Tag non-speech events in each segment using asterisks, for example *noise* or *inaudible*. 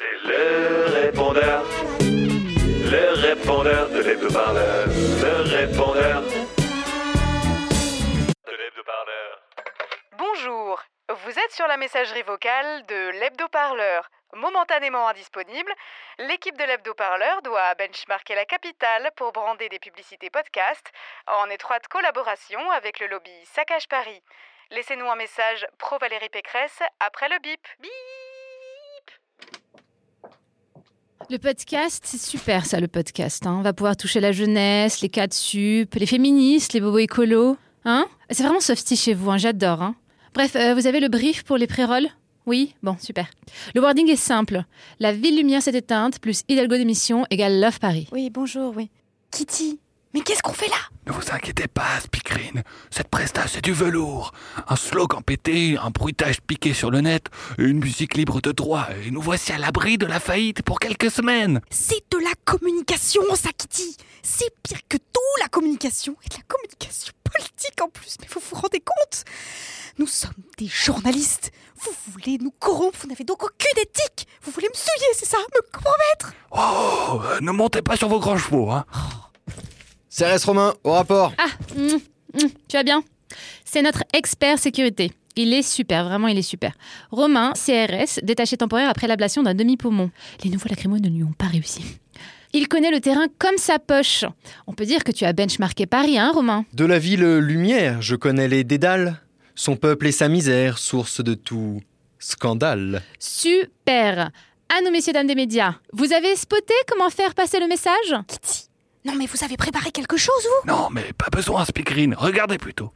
C'est le répondeur. Le répondeur de l'hebdo-parleur. Le répondeur de l'hebdo-parleur. Bonjour, vous êtes sur la messagerie vocale de l'hebdo-parleur. Momentanément indisponible, l'équipe de l'hebdo-parleur doit benchmarker la capitale pour brander des publicités podcast en étroite collaboration avec le lobby Saccage Paris. Laissez-nous un message pro Valérie Pécresse après le bip. Bip Le podcast, c'est super ça, le podcast. hein. On va pouvoir toucher la jeunesse, les cadres sup, les féministes, les bobos écolos. Hein c'est vraiment softy chez vous, hein, j'adore. hein. Bref, euh, vous avez le brief pour les pré-rolls? Oui? Bon, super. Le wording est simple. La ville lumière s'est éteinte, plus Hidalgo d'émission égale Love Paris. Oui, bonjour, oui. Kitty, mais qu'est-ce qu'on fait là? Ne vous inquiétez pas, Speakerine. Cette presta, c'est du velours. Un slogan pété, un bruitage piqué sur le net, une musique libre de droit. Et nous voici à l'abri de la faillite pour quelques semaines. C'est de la communication, ça, Kitty C'est pire que tout, la communication. Et de la communication politique en plus, mais vous vous rendez compte? Nous sommes des journalistes. Vous voulez nous corrompre, vous n'avez donc aucune éthique. Vous voulez me souiller, c'est ça? Me compromettre? Oh, euh, ne montez pas sur vos grands chevaux, hein. CRS Romain, au rapport. Ah, hum, hum, tu vas bien? C'est notre expert sécurité. Il est super, vraiment il est super. Romain, CRS, détaché temporaire après l'ablation d'un demi-poumon. Les nouveaux lacrymos ne lui ont pas réussi. Il connaît le terrain comme sa poche. On peut dire que tu as benchmarké Paris, hein, Romain? De la ville lumière, je connais les dédales. Son peuple et sa misère, source de tout scandale. Super À nous, messieurs, dames des médias, vous avez spoté comment faire passer le message? Kitty, non mais vous avez préparé quelque chose, vous? Non, mais pas besoin, Speakerine. Regardez plutôt.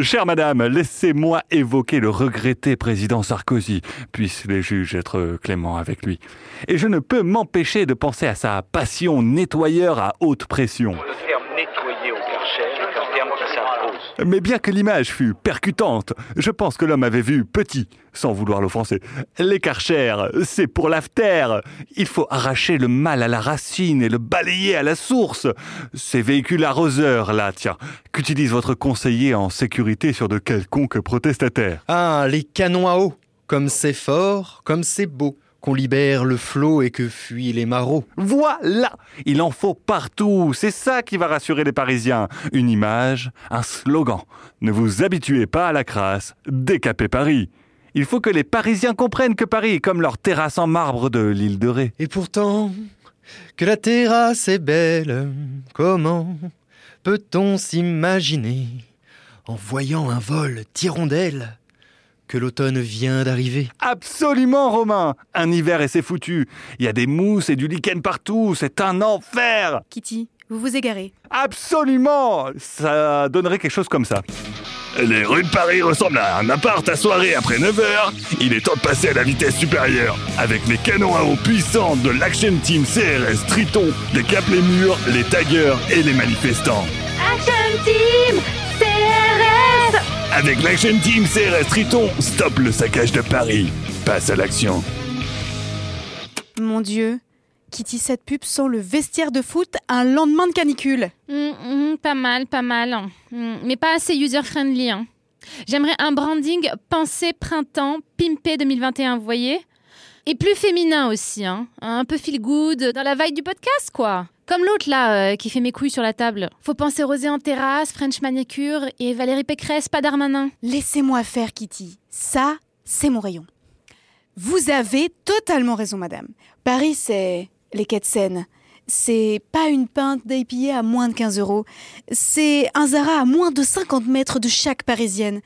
Chère madame, laissez-moi évoquer le regretté président Sarkozy. Puissent les juges être cléments avec lui. Et je ne peux m'empêcher de penser à sa passion nettoyeur à haute pression. Le terme nettoyer au Karcher est un terme qui s'impose. Mais bien que l'image fût percutante, je pense que l'homme avait vu petit, sans vouloir l'offenser. Les Karcher, c'est pour l'after. Il faut arracher le mal à la racine et le balayer à la source. Ces véhicules arroseurs, là, tiens, qu'utilise votre conseiller en sécurité sur de quelconques protestataires? Ah, les canons à eau. Comme c'est fort, comme c'est beau. Qu'on libère le flot et que fuient les marauds. Voilà Il en faut partout, c'est ça qui va rassurer les Parisiens. Une image, un slogan. Ne vous habituez pas à la crasse, décapez Paris. Il faut que les Parisiens comprennent que Paris est comme leur terrasse en marbre de l'île de Ré. Et pourtant, que la terrasse est belle, comment peut-on s'imaginer, en voyant un vol d'hirondelles, que l'automne vient d'arriver Absolument, Romain Un hiver et c'est foutu. Il y a des mousses et du lichen partout, c'est un enfer Kitty, vous vous égarez. Absolument Ça donnerait quelque chose comme ça. Les rues de Paris ressemblent à un appart à soirée après 9h. Il est temps de passer à la vitesse supérieure. Avec les canons à eau puissants de l'Action Team CRS Triton, décape les murs, les taggers et les manifestants. Action Team Avec l'Action Team CRS Triton, stop le saccage de Paris. Passe à l'action. Mon Dieu, Kitty, cette pub sent le vestiaire de foot un lendemain de canicule. Hum, hum, Pas mal, pas mal. Hum, Mais pas assez user-friendly. hein. J'aimerais un branding pensé printemps, pimpé 2021, vous voyez Et plus féminin aussi, hein. un peu feel good, dans la vibe du podcast, quoi. Comme l'autre là, euh, qui fait mes couilles sur la table. Faut penser Rosé en terrasse, French manicure et Valérie Pécresse, pas Darmanin. Laissez-moi faire, Kitty. Ça, c'est mon rayon. Vous avez totalement raison, madame. Paris, c'est les de Seine. C'est pas une pinte d'IPA à moins de 15 euros. C'est un Zara à moins de 50 mètres de chaque parisienne.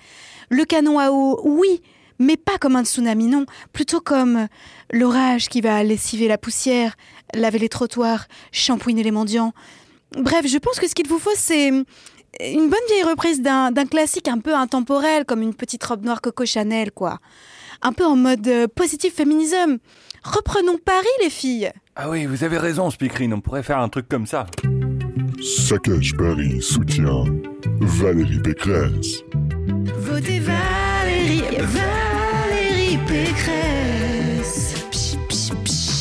Le canon à eau, oui, mais pas comme un tsunami, non. Plutôt comme l'orage qui va lessiver la poussière, laver les trottoirs, shampouiner les mendiants. Bref, je pense que ce qu'il vous faut, c'est une bonne vieille reprise d'un d'un classique un peu intemporel, comme une petite robe noire Coco Chanel, quoi. Un peu en mode euh, positive féminisme. Reprenons Paris, les filles. Ah oui, vous avez raison, Speakerine, on pourrait faire un truc comme ça. Saccage Paris soutient Valérie Pécresse. Valérie Pécresse.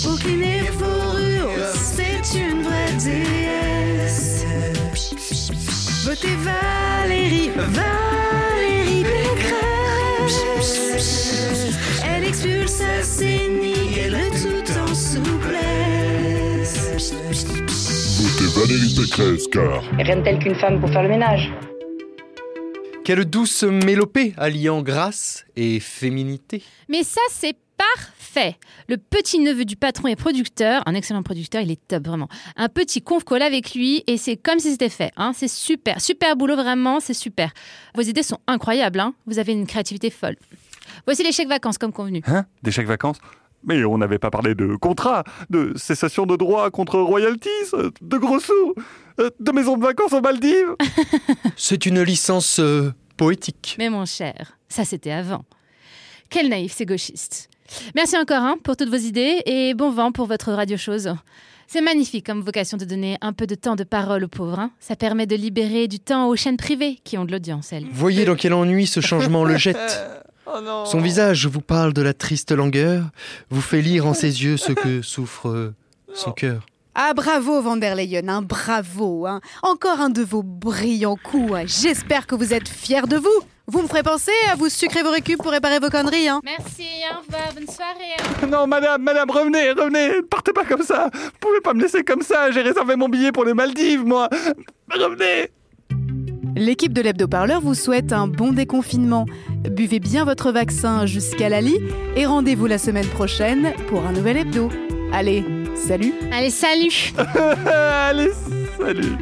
Aucune fourrure, c'est une vraie déesse. Votez Valérie, Valérie Pécresse. Elle expulse et le tout en souplesse. Votez Valérie Pécresse car Rien de tel qu'une femme pour faire le ménage. Quelle douce mélopée alliant grâce et féminité. Mais ça, c'est parfait. Le petit neveu du patron est producteur, un excellent producteur, il est top vraiment. Un petit conf call avec lui et c'est comme si c'était fait. Hein. C'est super, super boulot vraiment, c'est super. Vos idées sont incroyables, hein. vous avez une créativité folle. Voici les chèques vacances comme convenu. Hein? Des chèques vacances? Mais on n'avait pas parlé de contrat, de cessation de droits contre royalties, de gros sous, euh, de maisons de vacances aux Maldives. *laughs* C'est une licence euh, poétique. Mais mon cher, ça c'était avant. Quel naïf, c'est gauchiste. Merci encore hein, pour toutes vos idées et bon vent pour votre radio chose. C'est magnifique comme vocation de donner un peu de temps de parole aux pauvres. hein. Ça permet de libérer du temps aux chaînes privées qui ont de l'audience, elles. Voyez dans quel ennui ce changement le jette. *laughs* Son visage vous parle de la triste langueur, vous fait lire en ses yeux ce que *laughs* souffre euh, son cœur. Ah bravo Van der Leyen, hein, bravo. hein. Encore un de vos brillants coups. hein. J'espère que vous êtes fiers de vous. Vous me ferez penser à vous sucrer vos récup pour réparer vos conneries. Hein. Merci, au revoir, bonne soirée. hein. *laughs* Non, madame, madame, revenez, revenez, ne partez pas comme ça. Vous pouvez pas me laisser comme ça, j'ai réservé mon billet pour les Maldives, moi. Revenez. L'équipe de l'hebdo-parleur vous souhaite un bon déconfinement. Buvez bien votre vaccin jusqu'à la lit et rendez-vous la semaine prochaine pour un nouvel hebdo. Allez, salut Allez, salut *laughs* Allez, salut.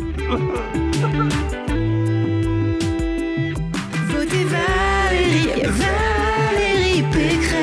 Votez Valérie, Valérie Pécresse.